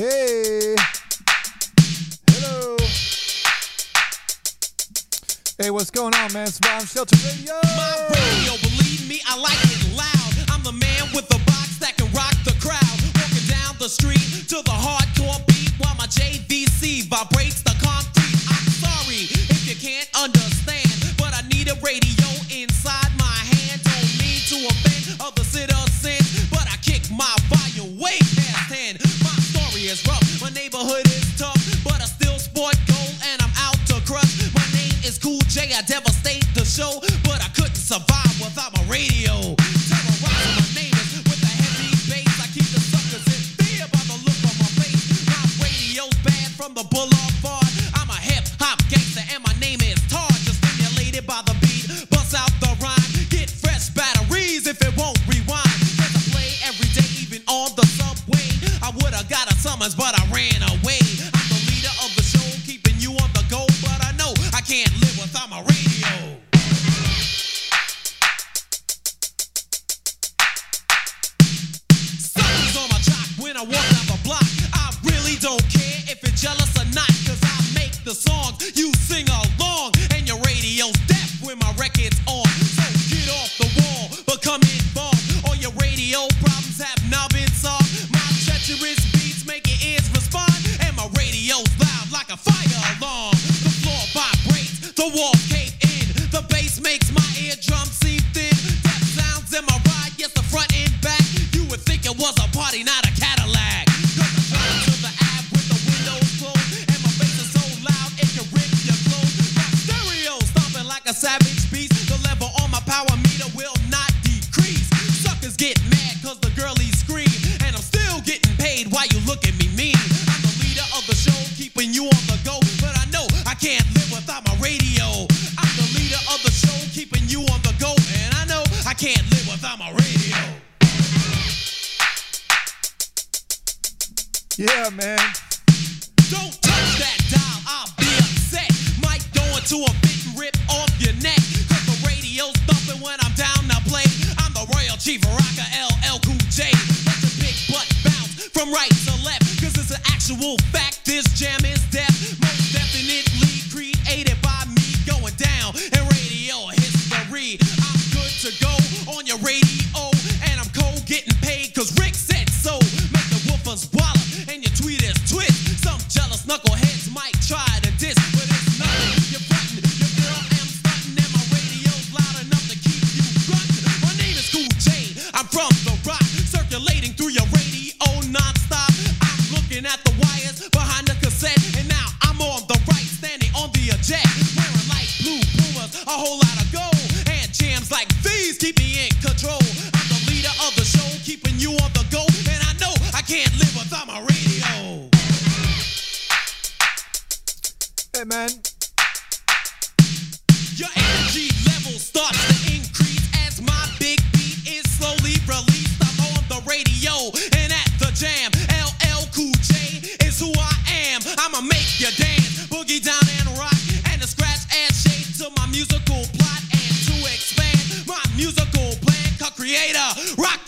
Hey. Hello. Hey, what's going on, man? Spawn Shelter Radio. My radio, believe me, I like it loud. I'm the man with the box that can rock the crowd. Walking down the street to the hardcore beat while my JV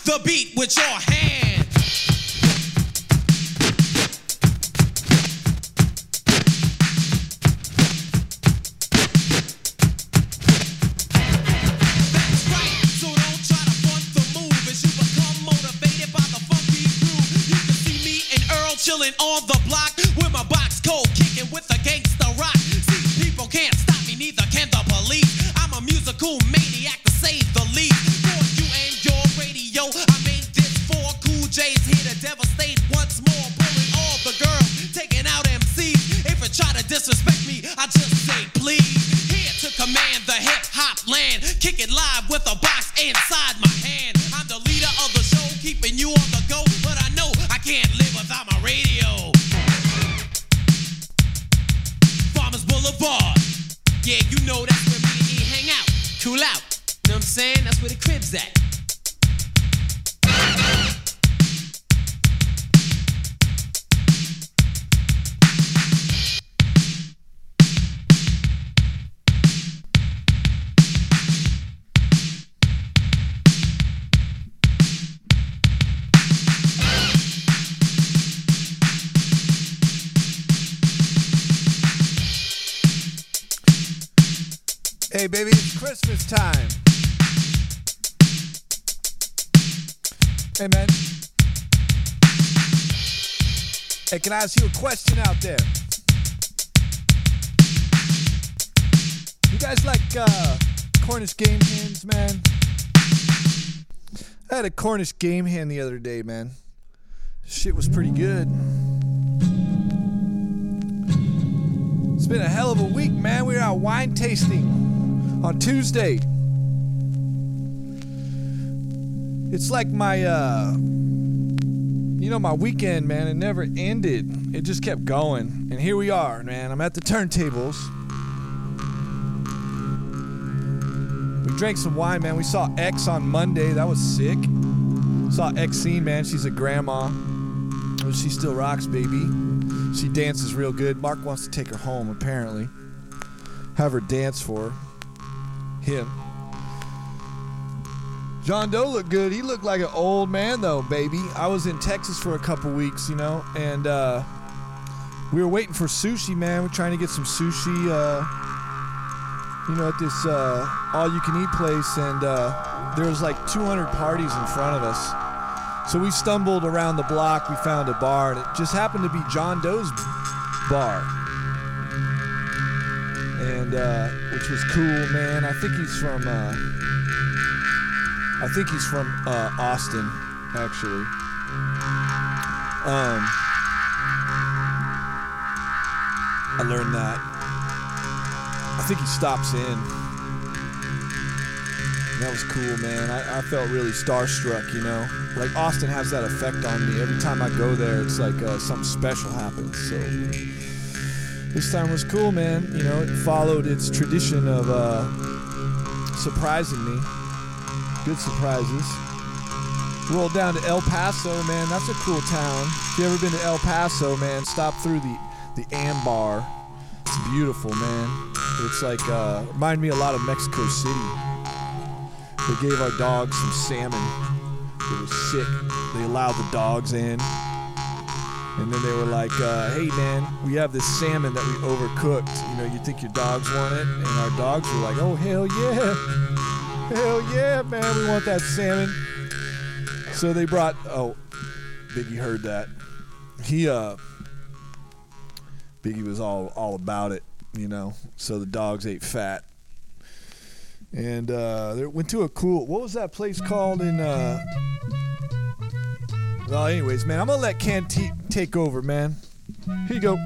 the beat with your hands. Had a Cornish game hen the other day, man. Shit was pretty good. It's been a hell of a week, man. We were out wine tasting on Tuesday. It's like my, uh, you know, my weekend, man. It never ended. It just kept going. And here we are, man. I'm at the turntables. We drank some wine, man. We saw X on Monday. That was sick. Saw Xene, man. She's a grandma. She still rocks, baby. She dances real good. Mark wants to take her home, apparently. Have her dance for him. John Doe looked good. He looked like an old man, though, baby. I was in Texas for a couple weeks, you know, and uh, we were waiting for sushi, man. We're trying to get some sushi, uh, you know, at this uh, all-you-can-eat place, and uh, there was like 200 parties in front of us. So we stumbled around the block. We found a bar, and it just happened to be John Doe's bar, and uh, which was cool, man. I think he's from. Uh, I think he's from uh, Austin, actually. Um, I learned that. I think he stops in. That was cool, man. I, I felt really starstruck, you know. Like Austin has that effect on me. Every time I go there, it's like uh, something special happens. So this time was cool, man. You know, it followed its tradition of uh, surprising me. Good surprises. Rolled down to El Paso, man. That's a cool town. If you ever been to El Paso, man, stop through the the Ambar. It's beautiful, man. It's like uh, remind me a lot of Mexico City. They gave our dogs some salmon. It was sick. They allowed the dogs in. And then they were like, uh, hey man, we have this salmon that we overcooked. You know, you think your dogs want it? And our dogs were like, oh, hell yeah. Hell yeah, man, we want that salmon. So they brought, oh, Biggie heard that. He, uh, Biggie was all all about it, you know. So the dogs ate fat, and uh, they went to a cool. What was that place called in? Uh, well, anyways, man, I'm gonna let Can take over, man. Here you go.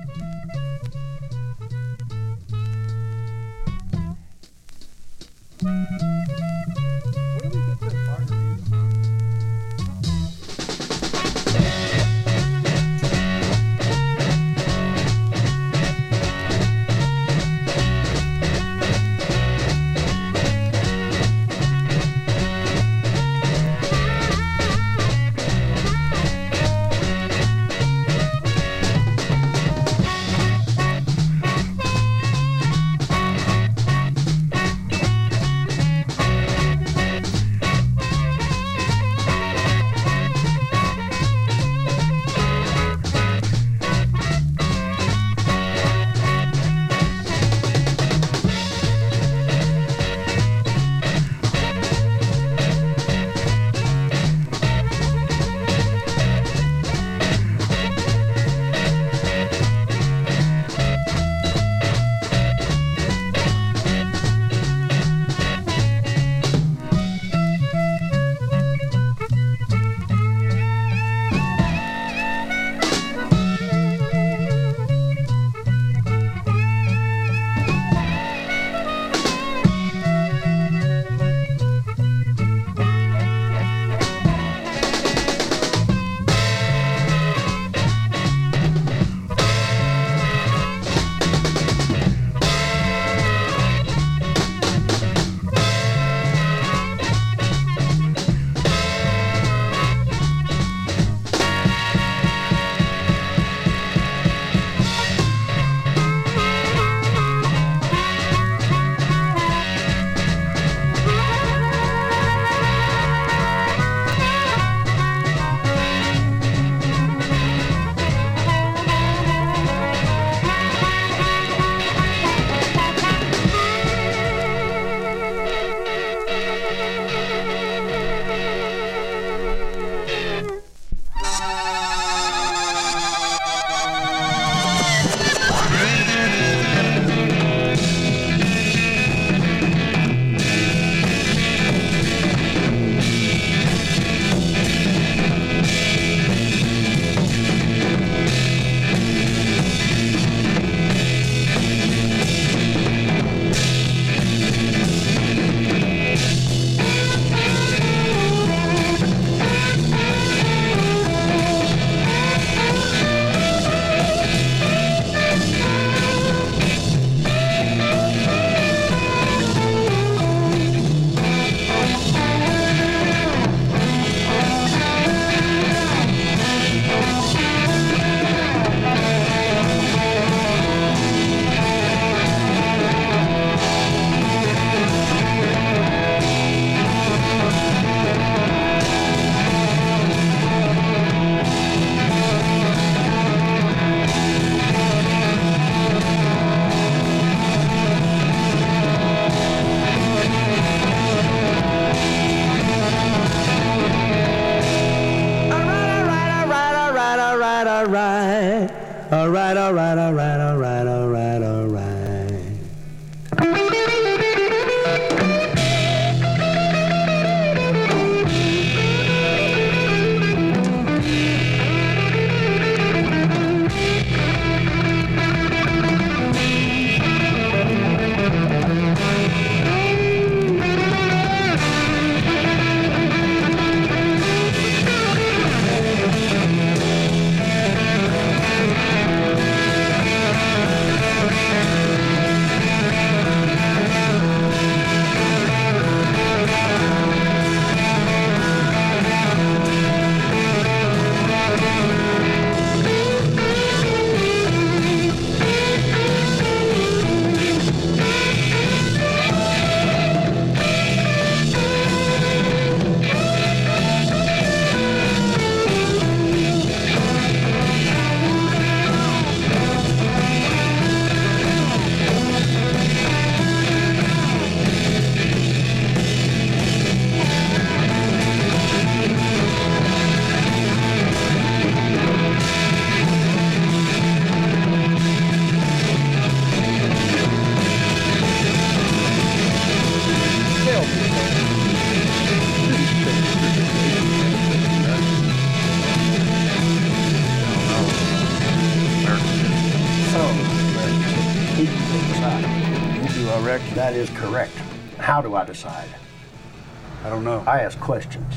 Questions.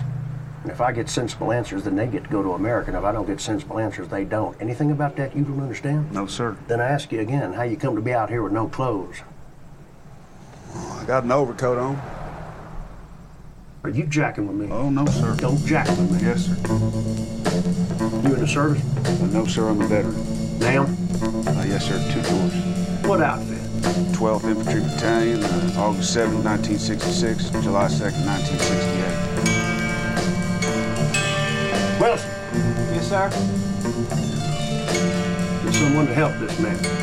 And if I get sensible answers, then they get to go to America. And if I don't get sensible answers, they don't. Anything about that you don't understand? No, sir. Then I ask you again how you come to be out here with no clothes. I got an overcoat on. Are you jacking with me? Oh, no, sir. Don't jack with me. Yes, sir. You in the service? No, sir, I'm a veteran. Now? Uh, yes, sir, two tours. What outfit? 12th Infantry Battalion, uh, August 7, 1966, July 2nd, 1968. Sir. get someone to help this man.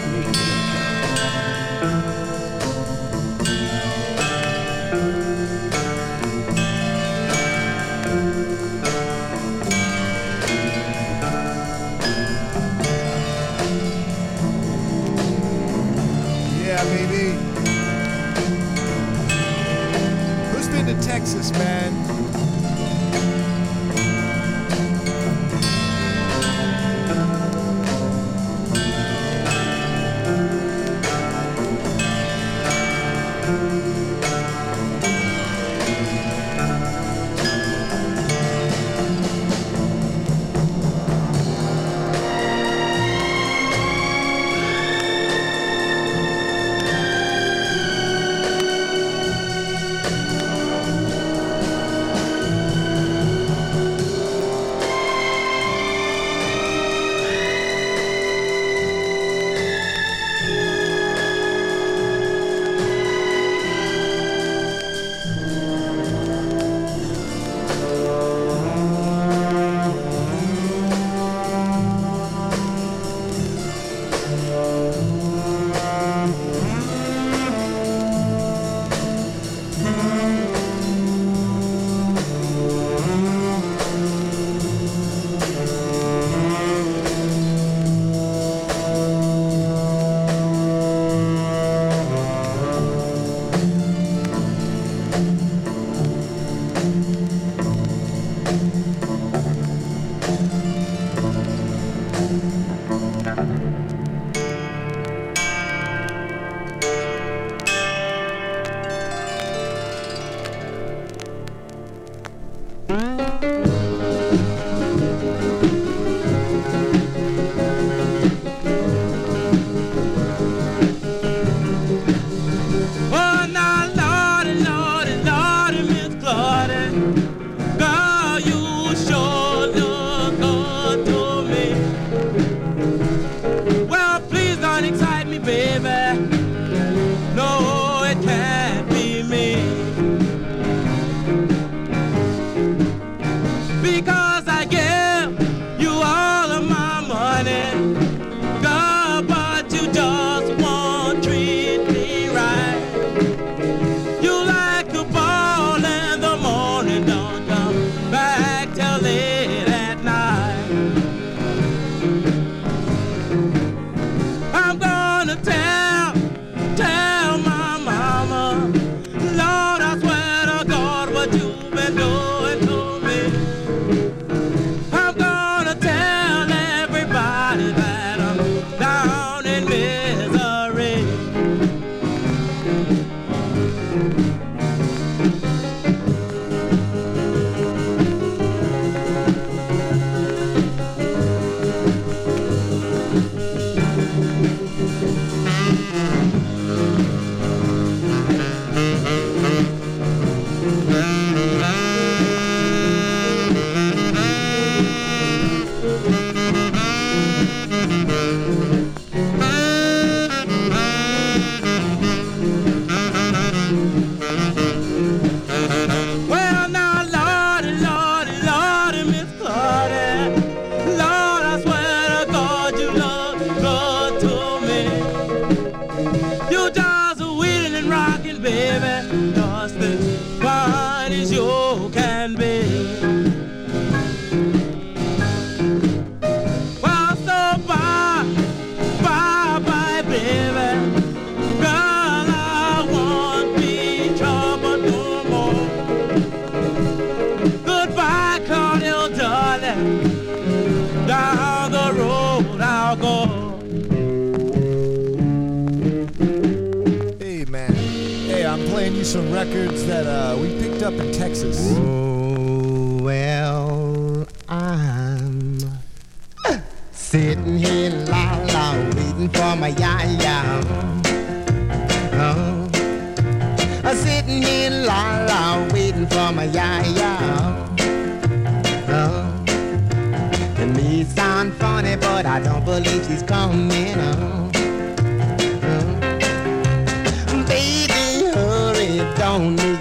Hurry, me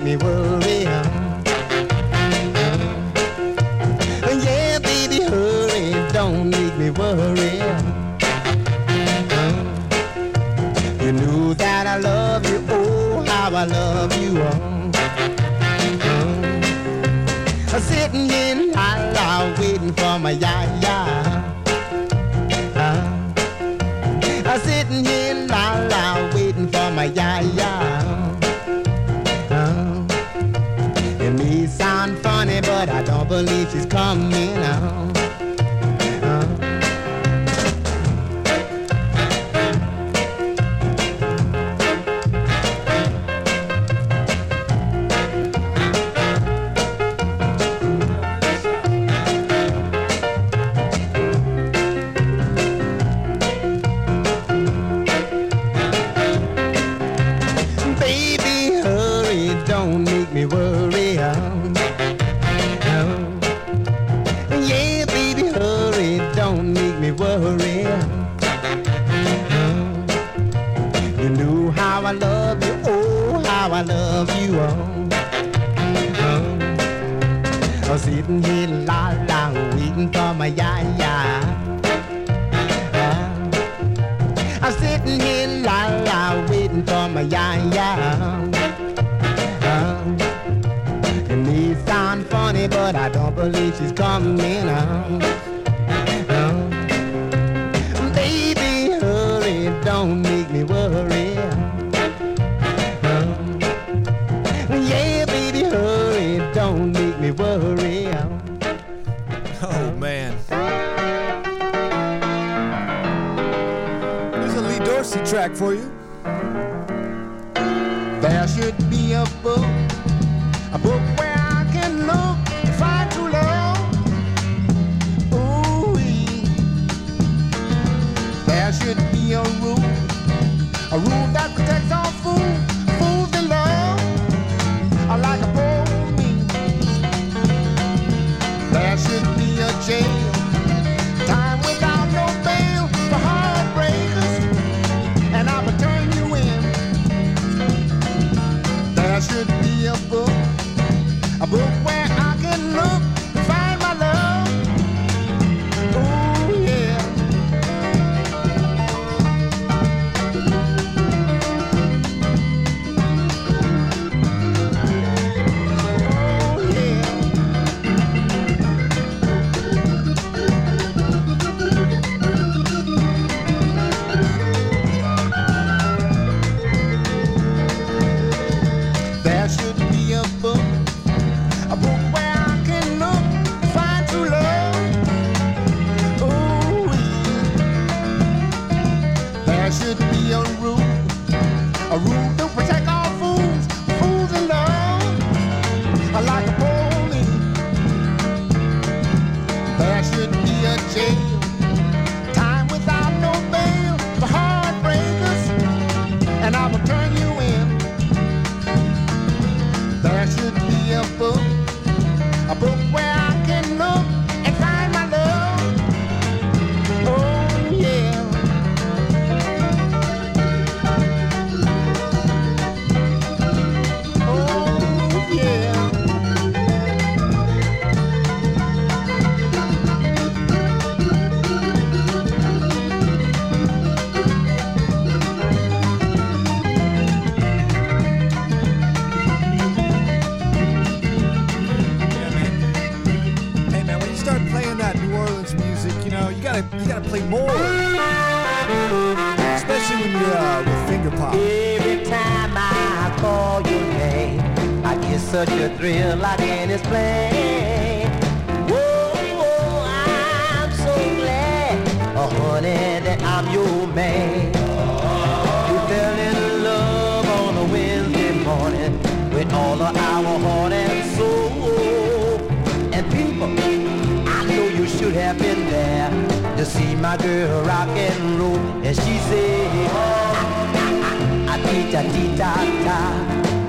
dee da dee da da.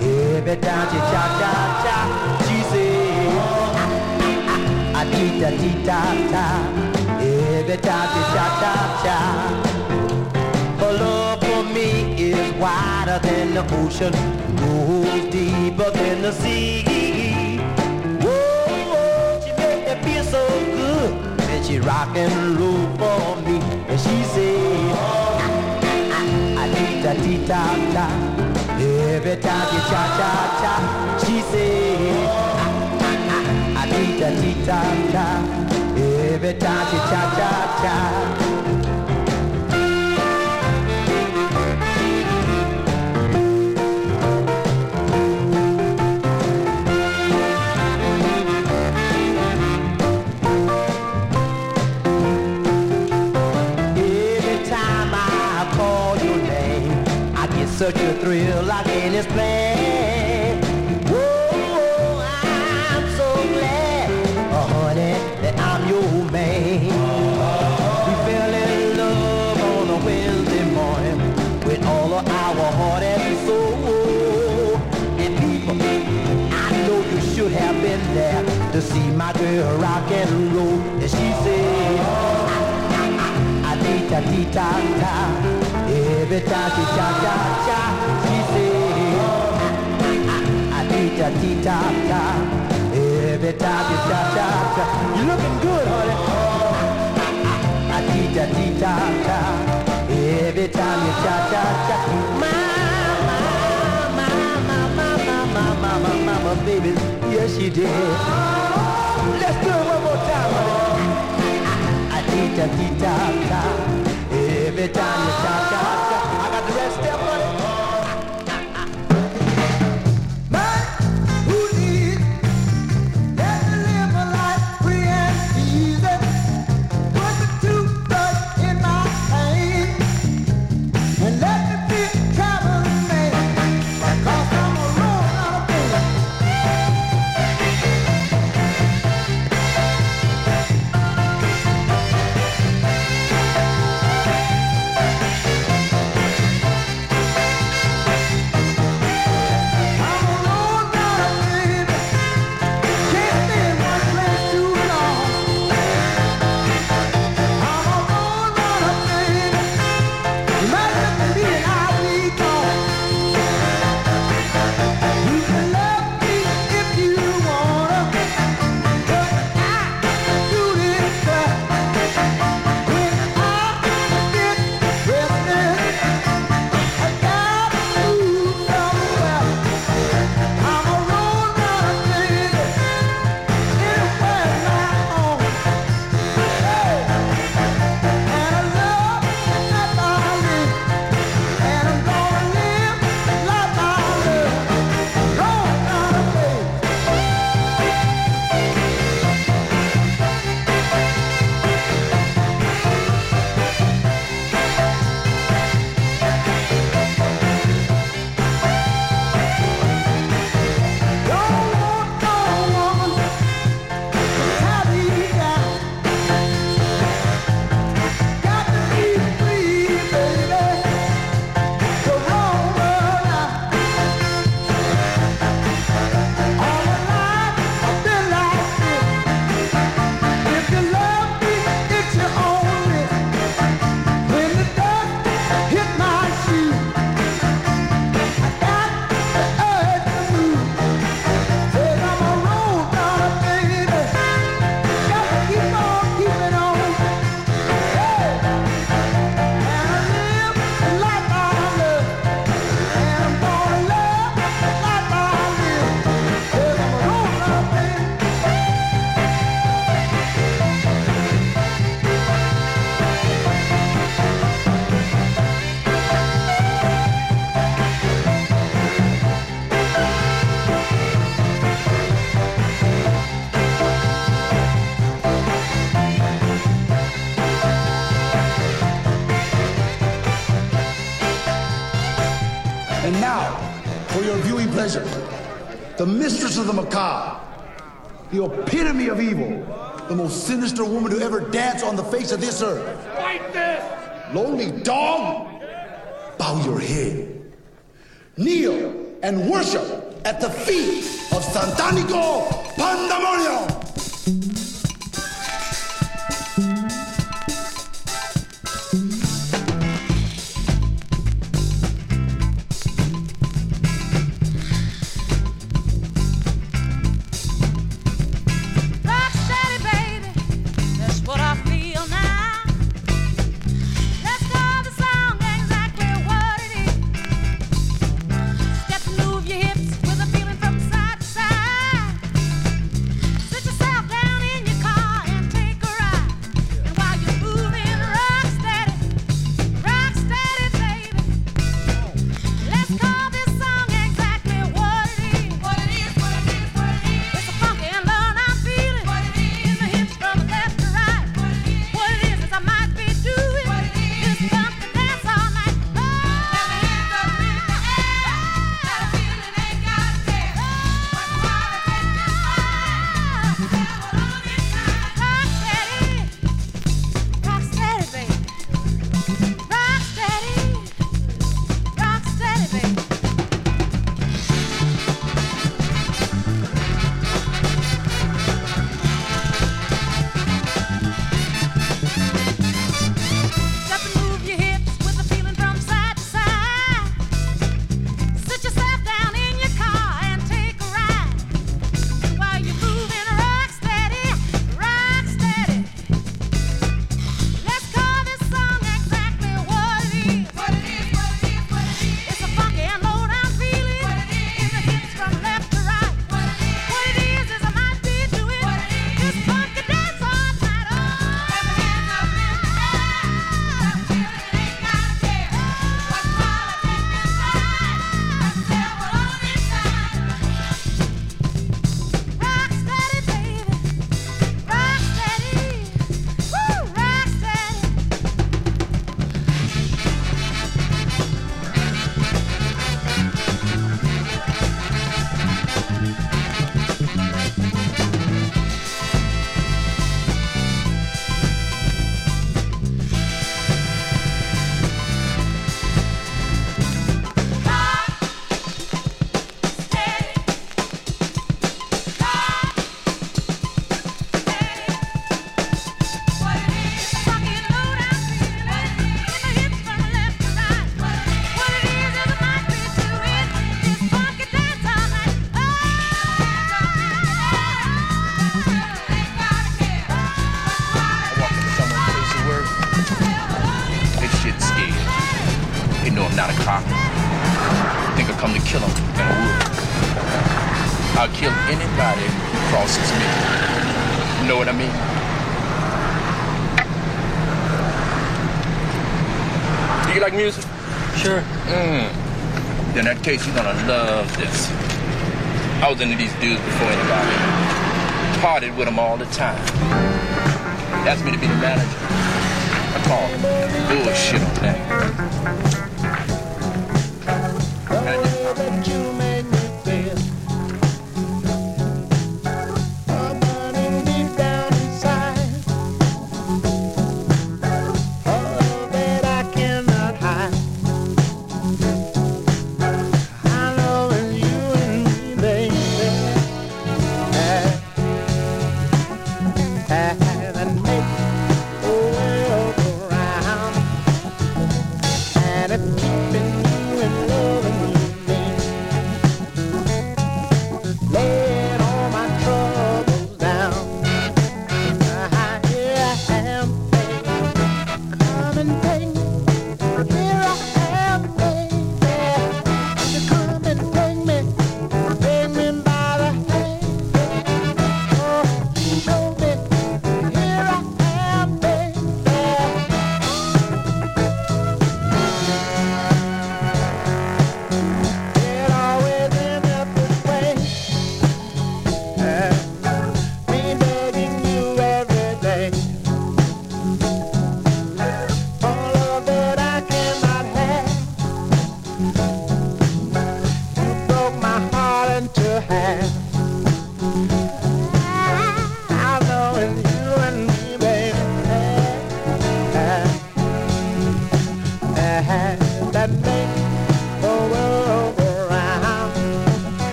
Every time she cha cha cha, she say, I dee da dee da da. Every time she cha cha cha. Her love for me is wider than the ocean, goes deeper than the sea. Whoa, she make me feel so good when she rock and roll for me, and she say, I dee da dee da da. Every time she cha cha cha, she say, I dee da dee da da. Every time she cha cha cha. Such a thrill I can't explain. Whoa, I'm so glad, oh honey, that I'm your man. We fell in love on a Wednesday morning with all of our heart and soul. And people, I know you should have been there to see my girl rock and roll. And she said, I da da. Every time baby cha cha cha cha she say tita tita ta baby cha cha cha cha you looking good honey oh tita tita ta baby cha cha cha cha mama mama mama mama mama mama baby yes she did let's do it one more time honey tita tita ta every time you cha cha cha the mistress of the macabre, the epitome of evil, the most sinister woman to ever dance on the face of this earth. Fight this! Lonely dog! no, no,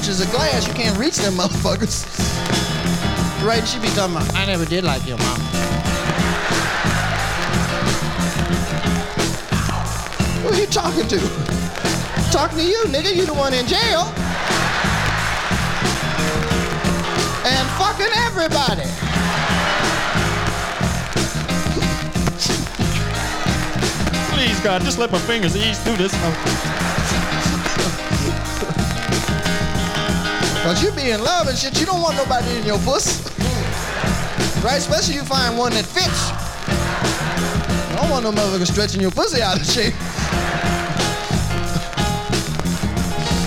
inches of glass, you can't reach them motherfuckers. Right, she be talking about, I never did like your mom. Who you talking to? Talking to you, nigga. You the one in jail. And fucking everybody. Please, God, just let my fingers ease through this. Cause you be in love and shit, you don't want nobody in your puss. Right? Especially you find one that fits. You don't want no motherfucker stretching your pussy out of shape.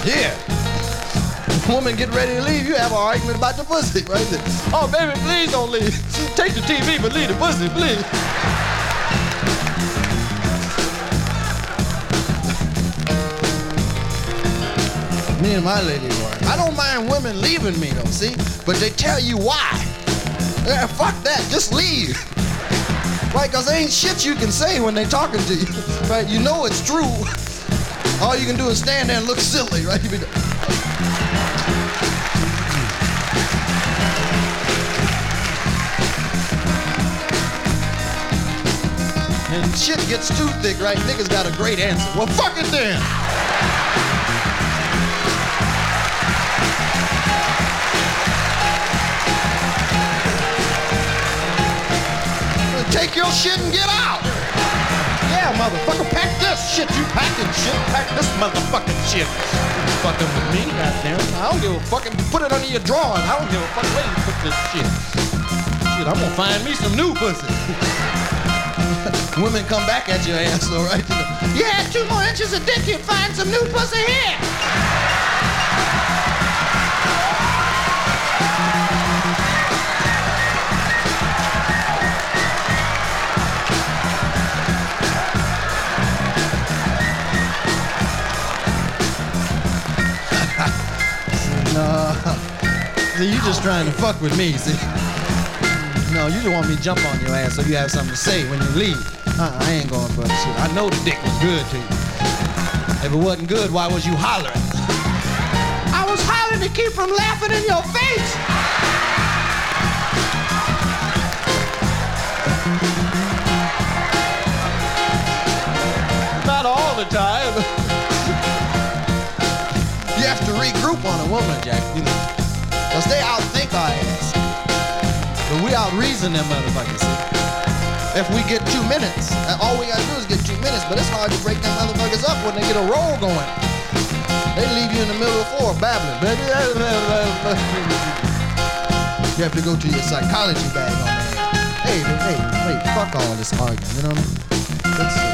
Yeah. Woman get ready to leave, you have an argument about the pussy, right there. Oh, baby, please don't leave. Take the TV, but leave the pussy, please. Me and my lady. I don't mind women leaving me though, see? But they tell you why. Yeah, fuck that, just leave. Right, cause there ain't shit you can say when they talking to you. Right, you know it's true. All you can do is stand there and look silly, right? And shit gets too thick, right? Niggas got a great answer. Well, fuck it then. Your shit and get out. Yeah, motherfucker, pack this shit. You packing shit. Pack this motherfucking shit. You fucking with me, goddamn. I don't give a fucking. Put it under your drawers. I don't give a fuck where you put this shit. Shit, I'm gonna find me some new pussy. Women come back at your ass, all right? You had two more inches of dick, you'd find some new pussy here. See, you just trying to fuck with me, see? No, you just want me to jump on your ass so you have something to say when you leave. Uh, I ain't going for that shit. I know the dick was good to you. If it wasn't good, why was you hollering? I was hollering to keep from laughing in your face. Not all the time. you have to regroup on a woman, Jack. You know, cause they outthink our ass. But we outreason them motherfuckers. If we get two minutes, all we gotta do is get two minutes. But it's hard to break them motherfuckers up when they get a roll going. They leave you in the middle of the floor babbling. Baby. You have to go to your psychology bag on that. Hey, hey, wait, fuck all this arguing. You know? Let's see.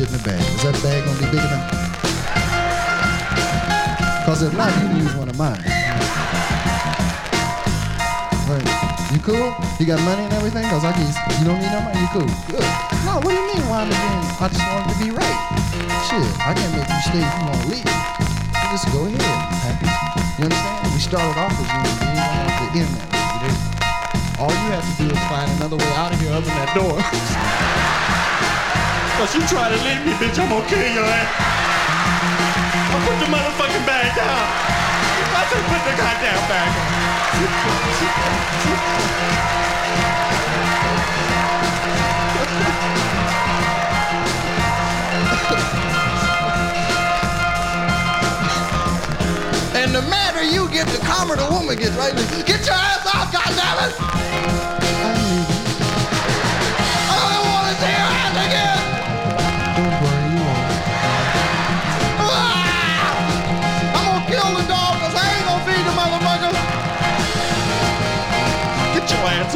Shit in bag. Is that bag gonna be big enough? Cause if not, you can use one of mine. You cool? You got money and everything? Cause I guess you don't need no money. You cool? Good. No, what do you mean? Why am I doing? I just want to be right. Shit, I can't make you stay if you want to leave. You just go ahead. Happy. You understand? We started off as human beings. I want to end that. You? All you have to do is find another way out of here other than that door. Cause you try to leave me, bitch, I'm gonna kill your ass. I'll put the motherfucking bag down. I said put the goddamn bag And the madder you get, the calmer the woman gets, right? Get your ass out, goddammit! I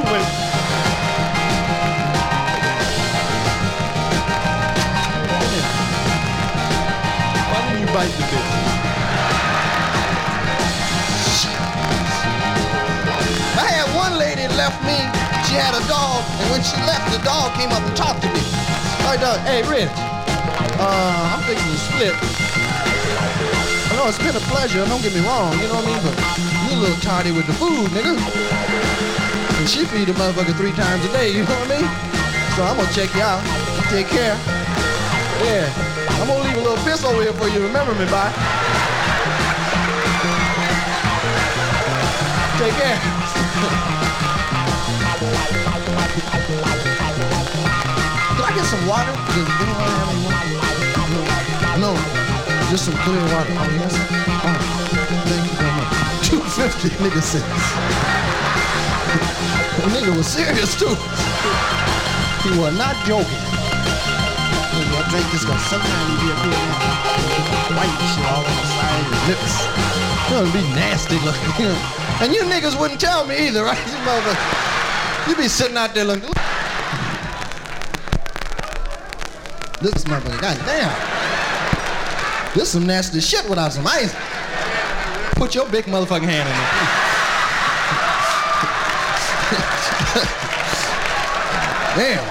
Why don't you bite the bitch? I had one lady left me. She had a dog, and when she left, the dog came up and talked to me. Right, dog. Hey, Rich. Uh, I'm thinking you split. I know it's been a pleasure. Don't get me wrong. You know what I mean? But you a little tardy with the food, nigga. And she feed a motherfucker three times a day. You know what I mean? So I'm gonna check you out. Take care. Yeah. I'm gonna leave a little piss over here for you. Remember me by. Take care. Can I get some water? Does anyone have any water? No, just some clear water. Oh, yes? Oh, thank you very much. 250, nigga says. The nigga was serious, too. He was not joking. I drink this because sometimes you be a good white shit all on the side of your lips. You know, be nasty looking. and you niggas wouldn't tell me either, right? You motherfucker. You be sitting out there looking. This motherfucker, goddamn. This some nasty shit without some ice. Put your big motherfucking hand in there. Damn.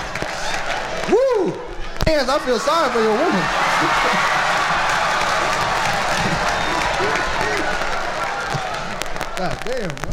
Woo! Hands, I feel sorry for your woman. God damn, bro.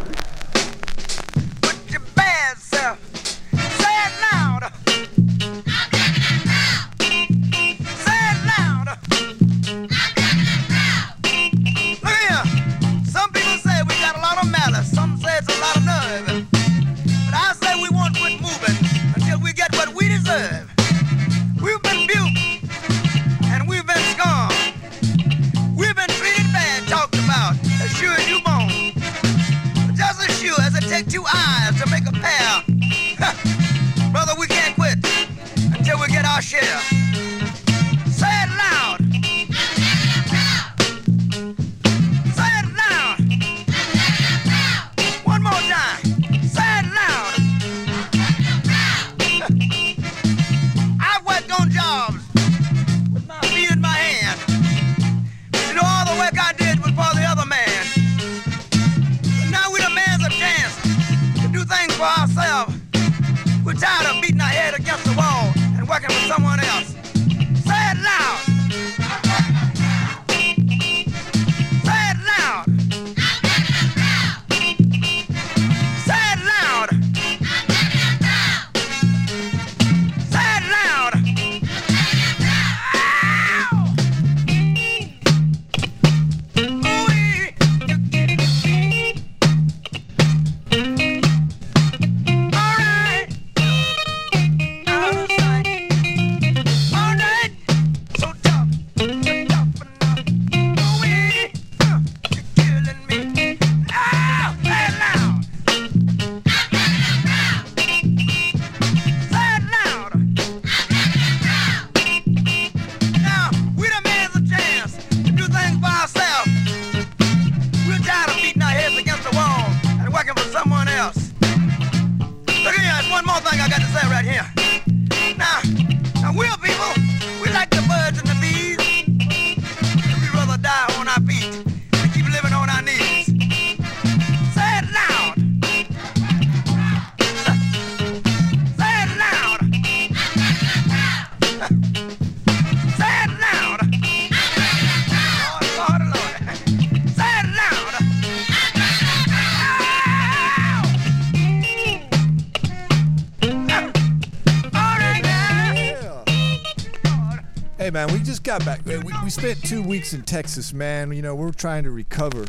Got back. We, we spent two weeks in Texas, man. You know, we're trying to recover.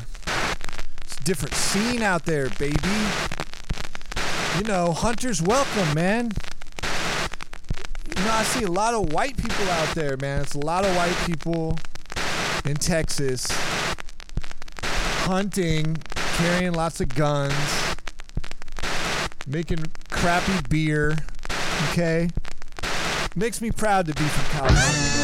It's a different scene out there, baby. You know, hunters welcome, man. You know, I see a lot of white people out there, man. It's a lot of white people in Texas hunting, carrying lots of guns, making crappy beer. Okay? Makes me proud to be from California.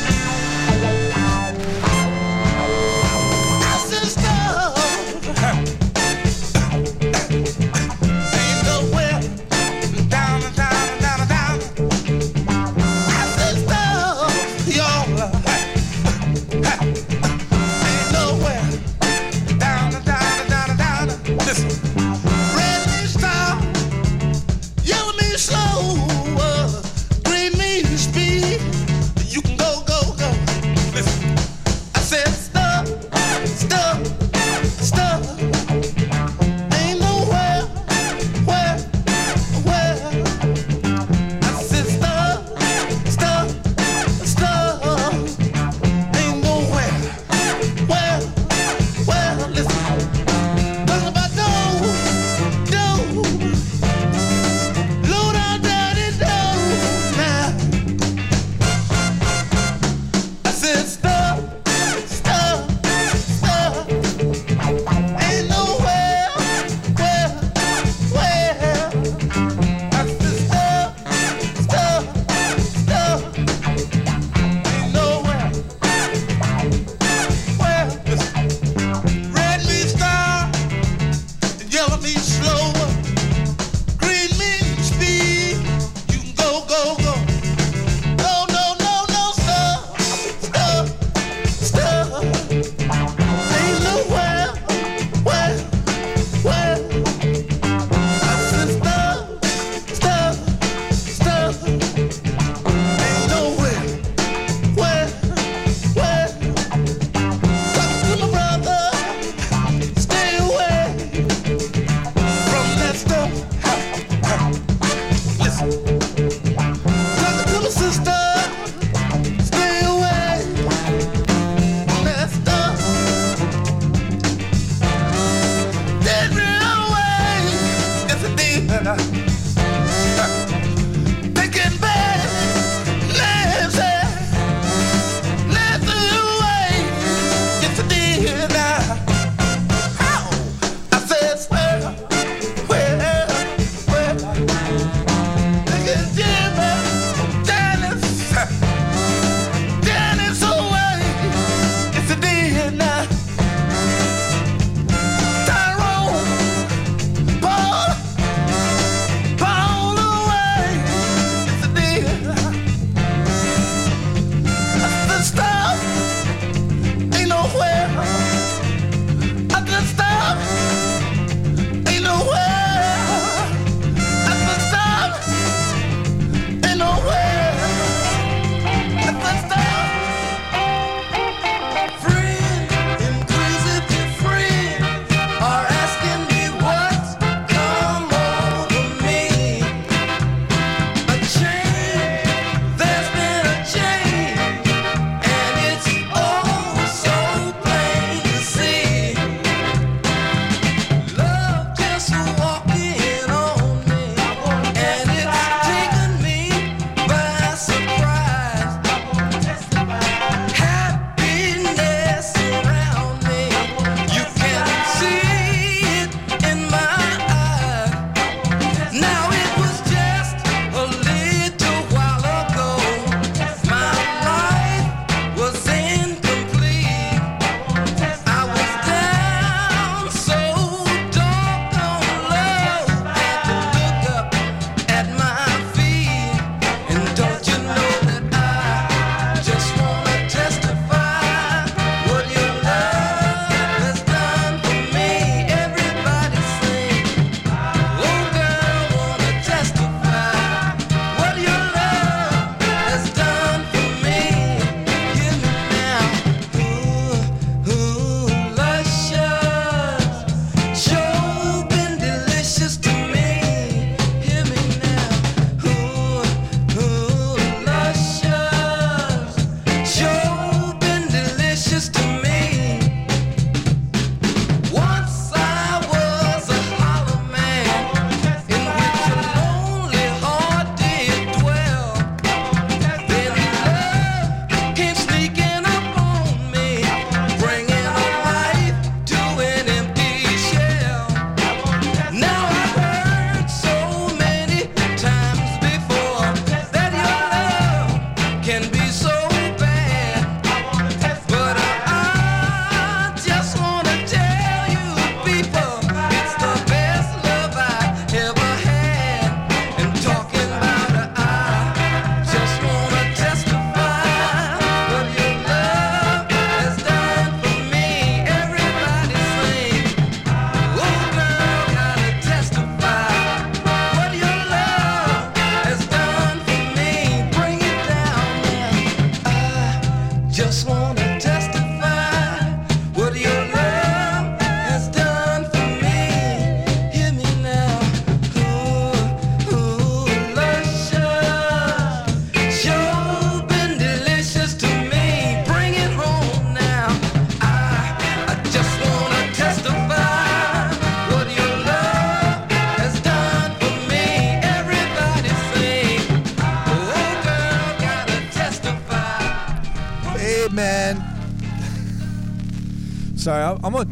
I'm gonna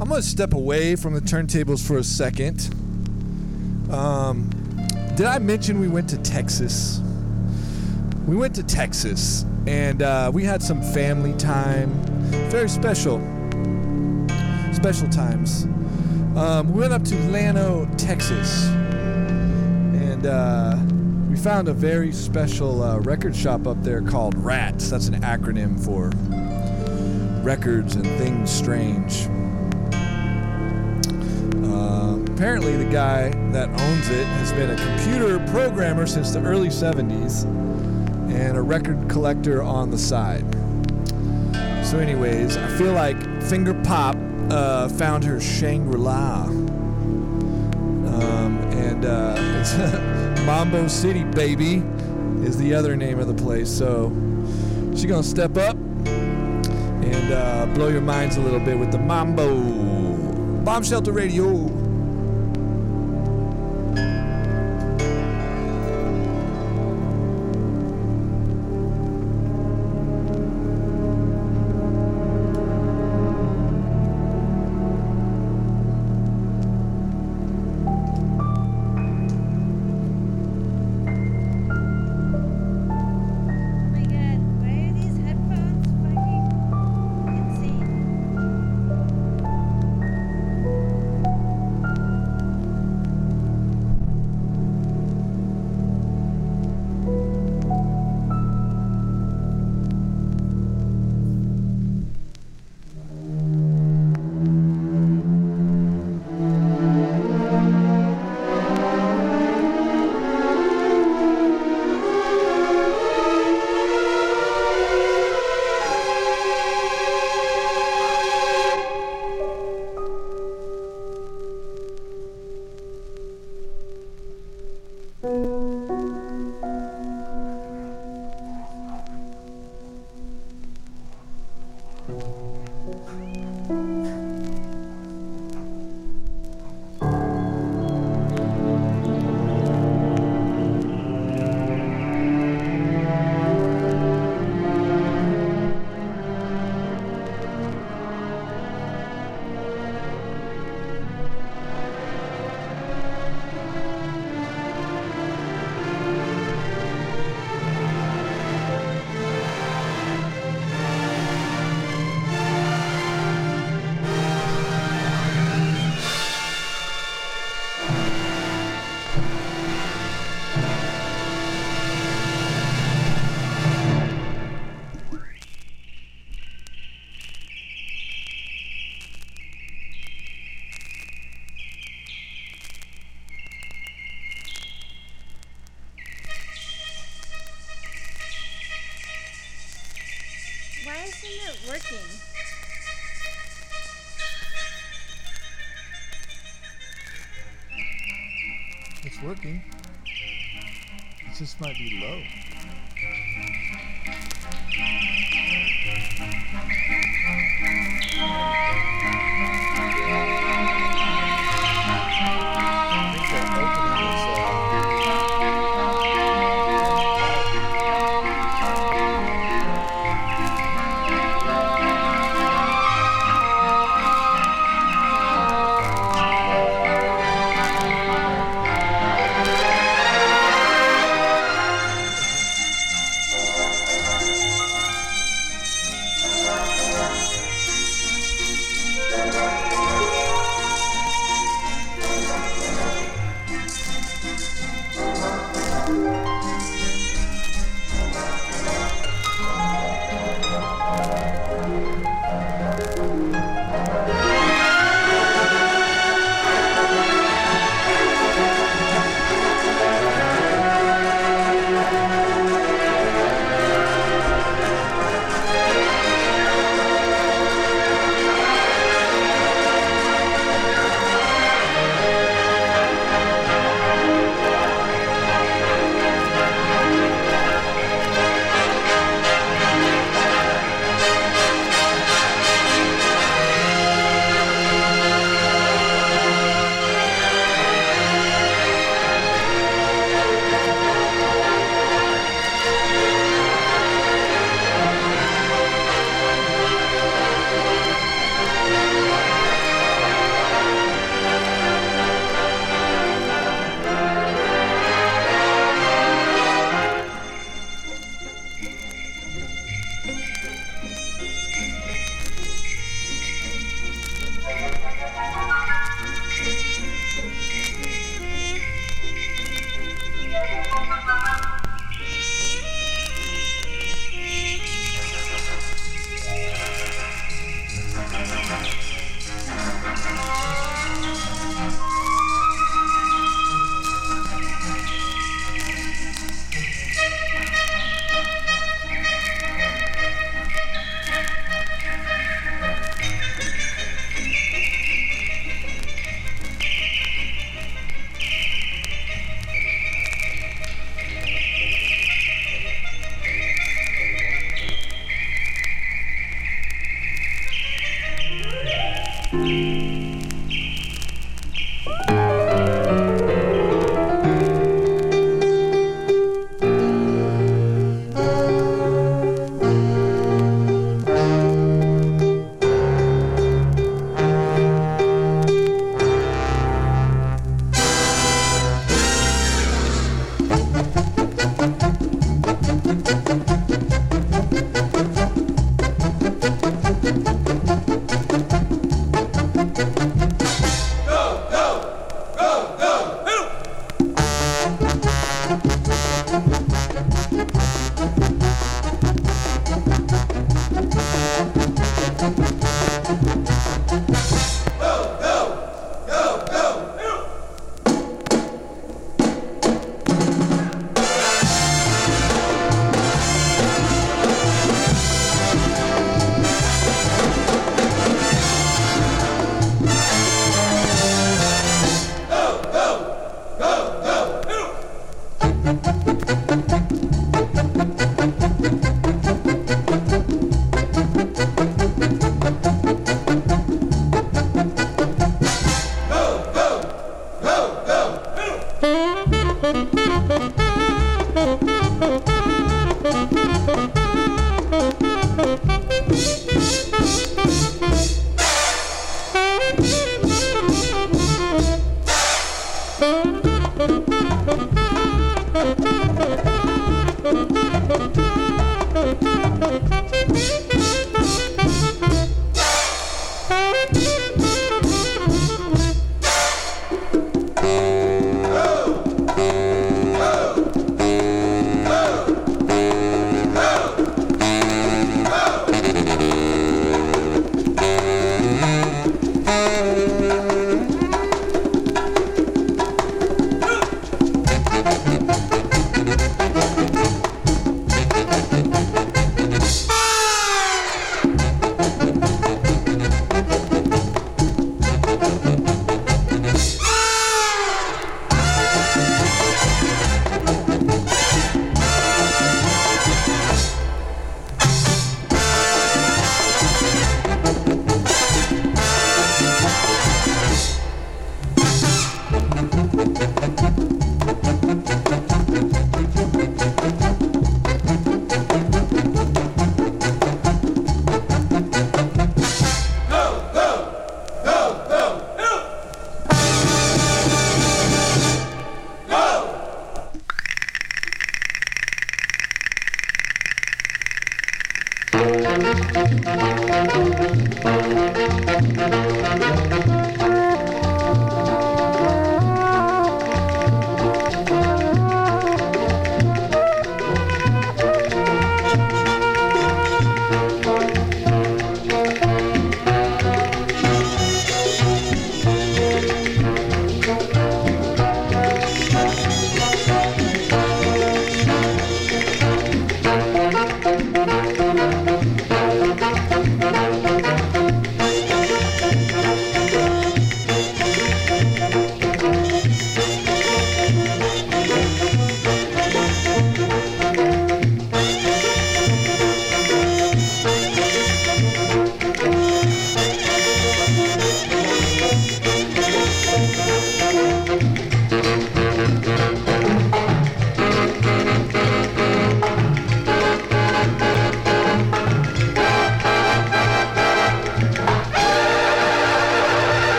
I'm gonna step away from the turntables for a second. Um, did I mention we went to Texas? We went to Texas and uh, we had some family time. Very special. Special times. Um, we went up to Llano, Texas, and uh, we found a very special uh, record shop up there called RATS. That's an acronym for Records and Things Strange. Uh, apparently, the guy that owns it has been a computer programmer since the early 70s and a record collector on the side. So, anyways, I feel like Finger Pop uh, found her Shangri La. Um, and uh, it's Mambo City, baby, is the other name of the place. So, she's gonna step up and uh, blow your minds a little bit with the Mambo. Bomb Shelter Radio.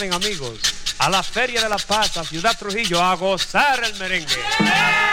Amigos, a la Feria de la Paz, a Ciudad Trujillo, a gozar el merengue.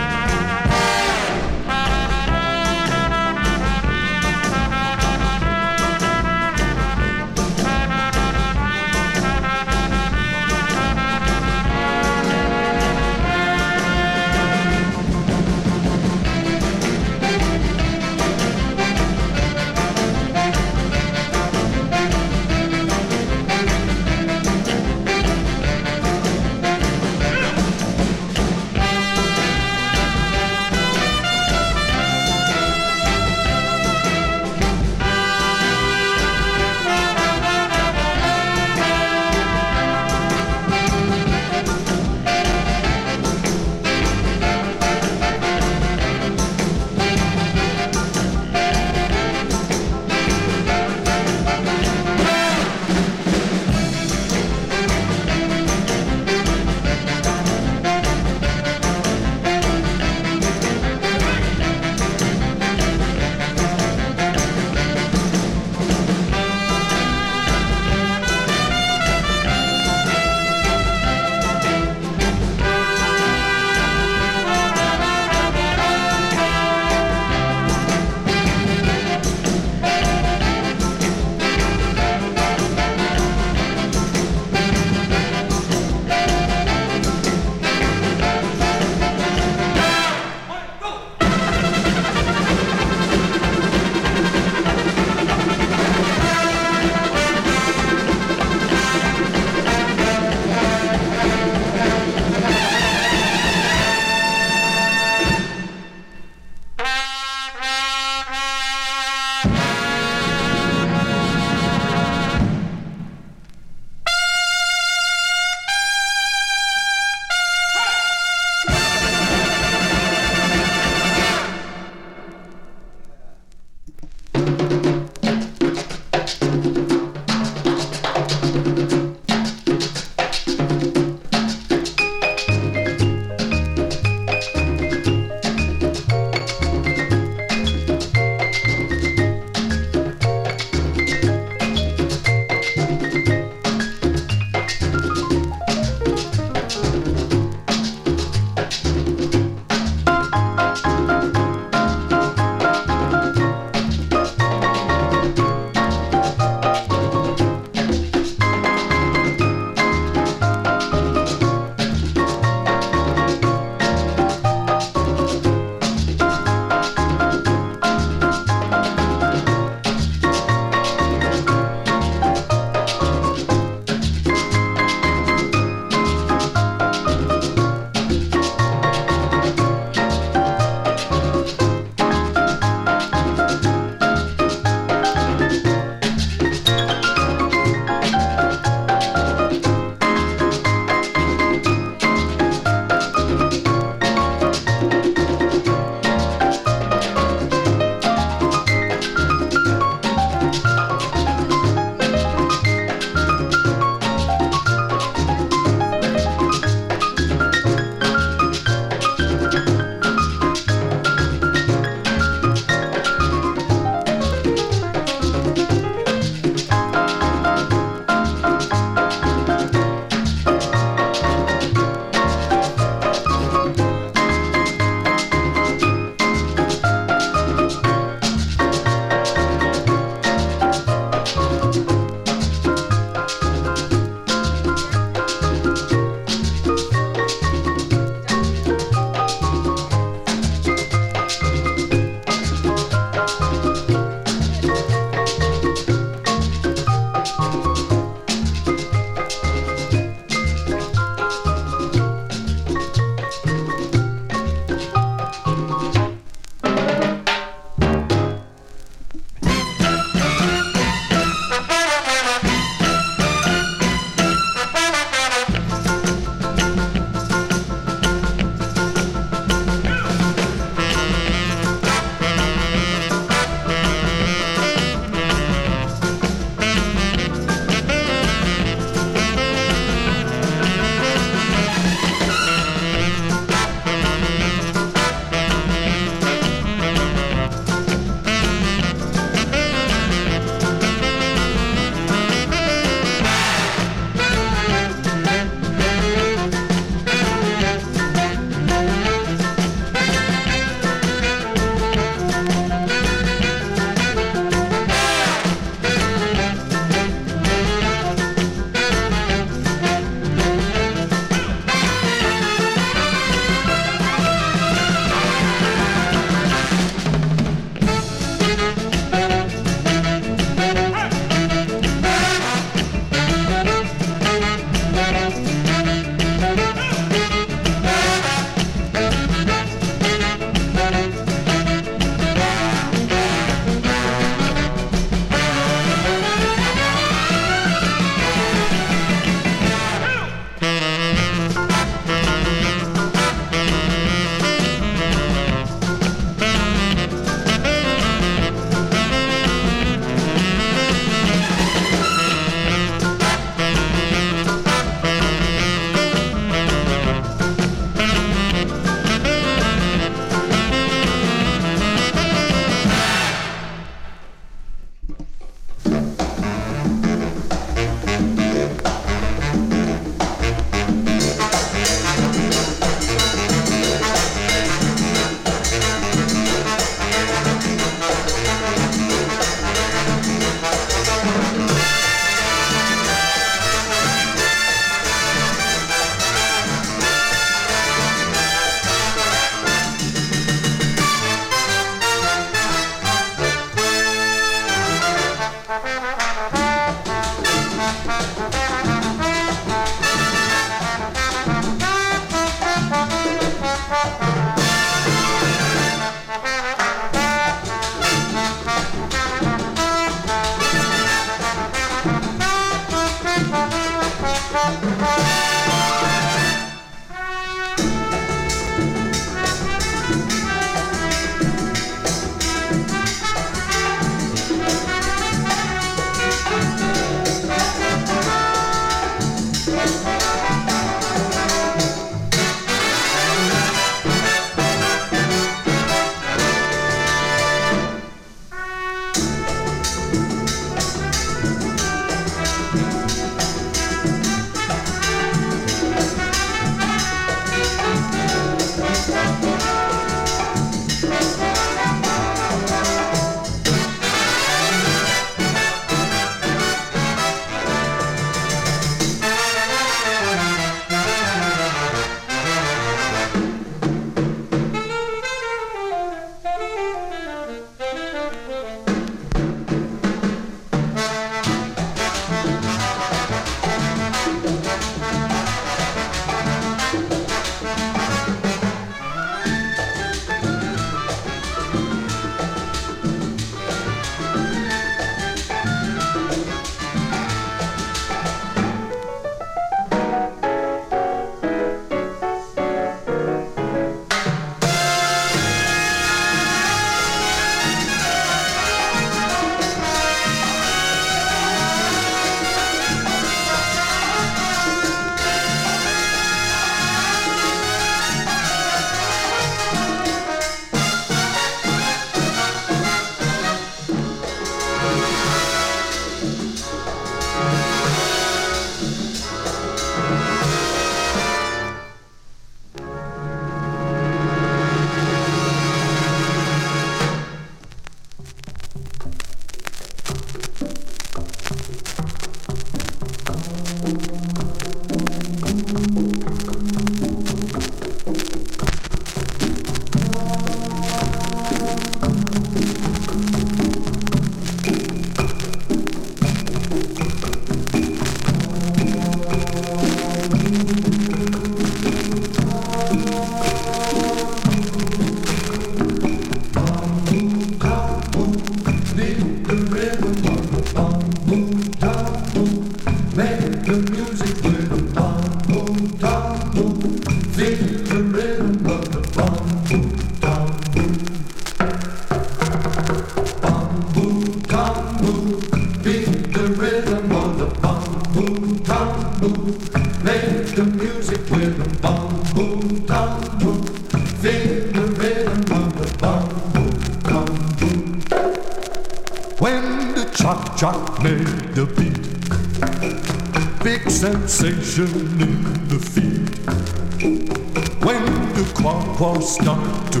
Quack to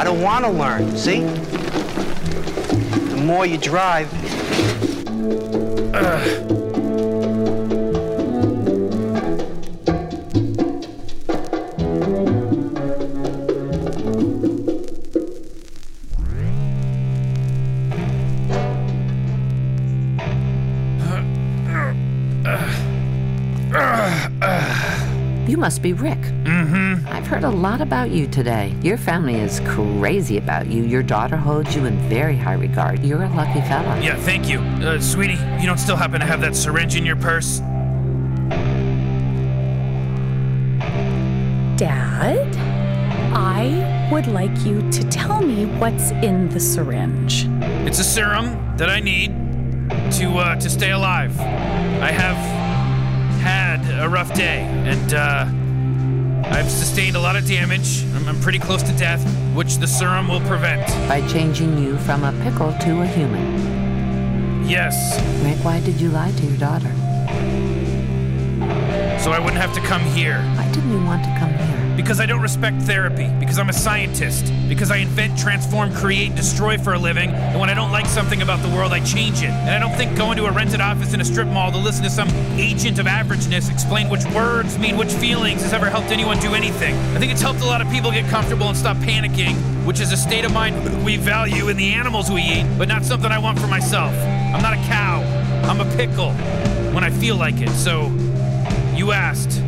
I don't want to learn. See? The more you drive. You must be Rick. Heard a lot about you today. Your family is crazy about you. Your daughter holds you in very high regard. You're a lucky fella. Yeah, thank you. Uh, sweetie, you don't still happen to have that syringe in your purse? Dad, I would like you to tell me what's in the syringe. It's a serum that I need to uh, to stay alive. I have had a rough day, and uh, I've sustained a lot of damage. I'm, I'm pretty close to death, which the serum will prevent. By changing you from a pickle to a human. Yes, Rick, why did you lie to your daughter? so I wouldn't have to come here. Why didn't you want to come here? Because I don't respect therapy. Because I'm a scientist. Because I invent, transform, create, destroy for a living. And when I don't like something about the world, I change it. And I don't think going to a rented office in a strip mall to listen to some agent of averageness explain which words mean which feelings has ever helped anyone do anything. I think it's helped a lot of people get comfortable and stop panicking, which is a state of mind we value in the animals we eat, but not something I want for myself. I'm not a cow. I'm a pickle when I feel like it. So, you asked.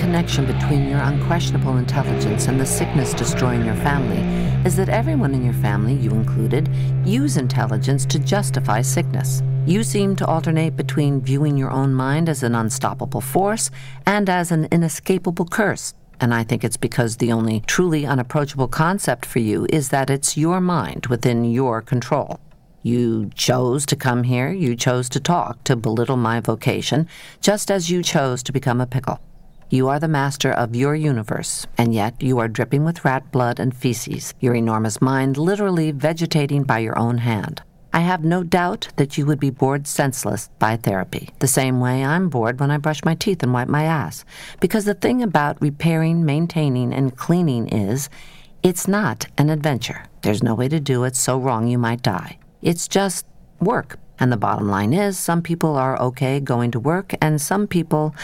Connection between your unquestionable intelligence and the sickness destroying your family is that everyone in your family, you included, use intelligence to justify sickness. You seem to alternate between viewing your own mind as an unstoppable force and as an inescapable curse. And I think it's because the only truly unapproachable concept for you is that it's your mind within your control. You chose to come here, you chose to talk, to belittle my vocation, just as you chose to become a pickle. You are the master of your universe, and yet you are dripping with rat blood and feces, your enormous mind literally vegetating by your own hand. I have no doubt that you would be bored senseless by therapy, the same way I'm bored when I brush my teeth and wipe my ass. Because the thing about repairing, maintaining, and cleaning is, it's not an adventure. There's no way to do it so wrong you might die. It's just work. And the bottom line is, some people are okay going to work, and some people,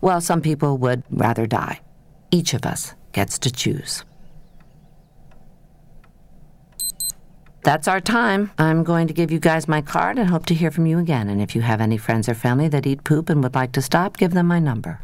well, some people would rather die. Each of us gets to choose. That's our time. I'm going to give you guys my card and hope to hear from you again. And if you have any friends or family that eat poop and would like to stop, give them my number.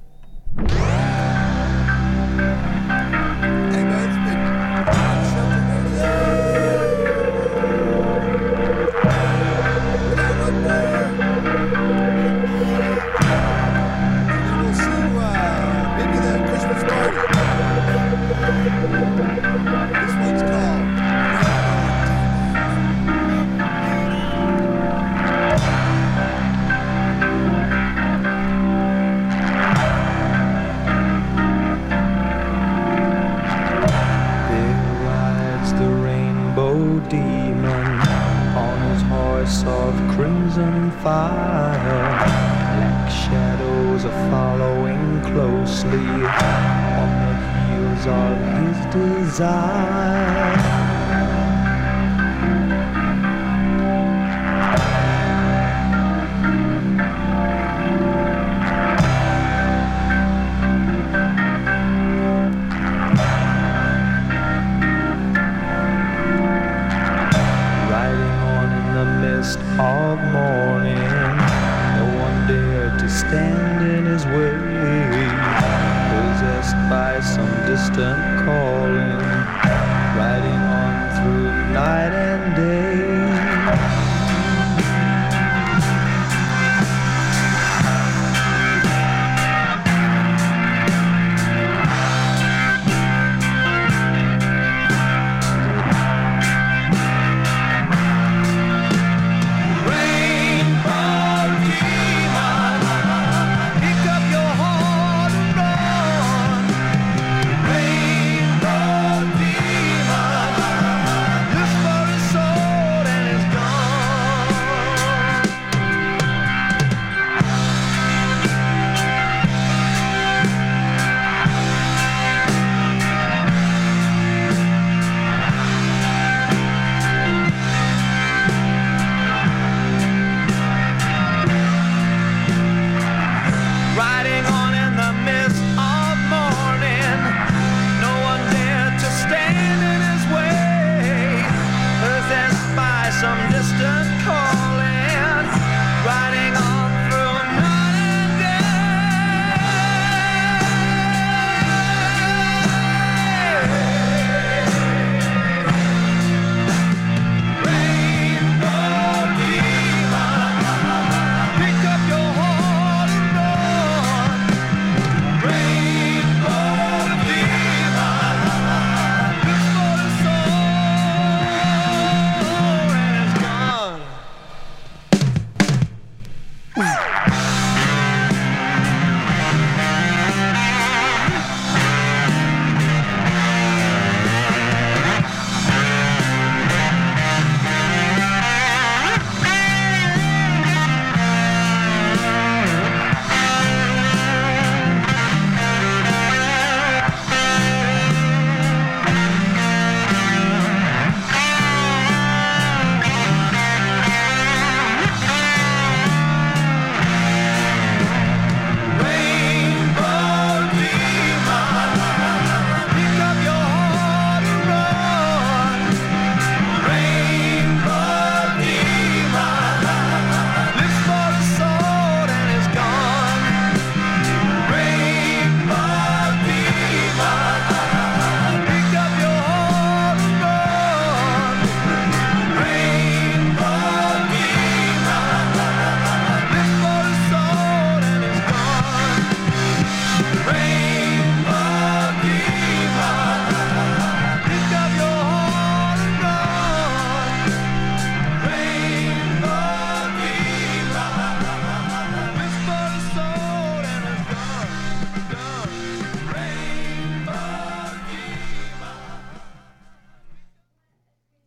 Of crimson fire. Black shadows are following closely on the heels of his desire. Of morning. No one dared to stand in his way, possessed by some distant calling, riding on through night.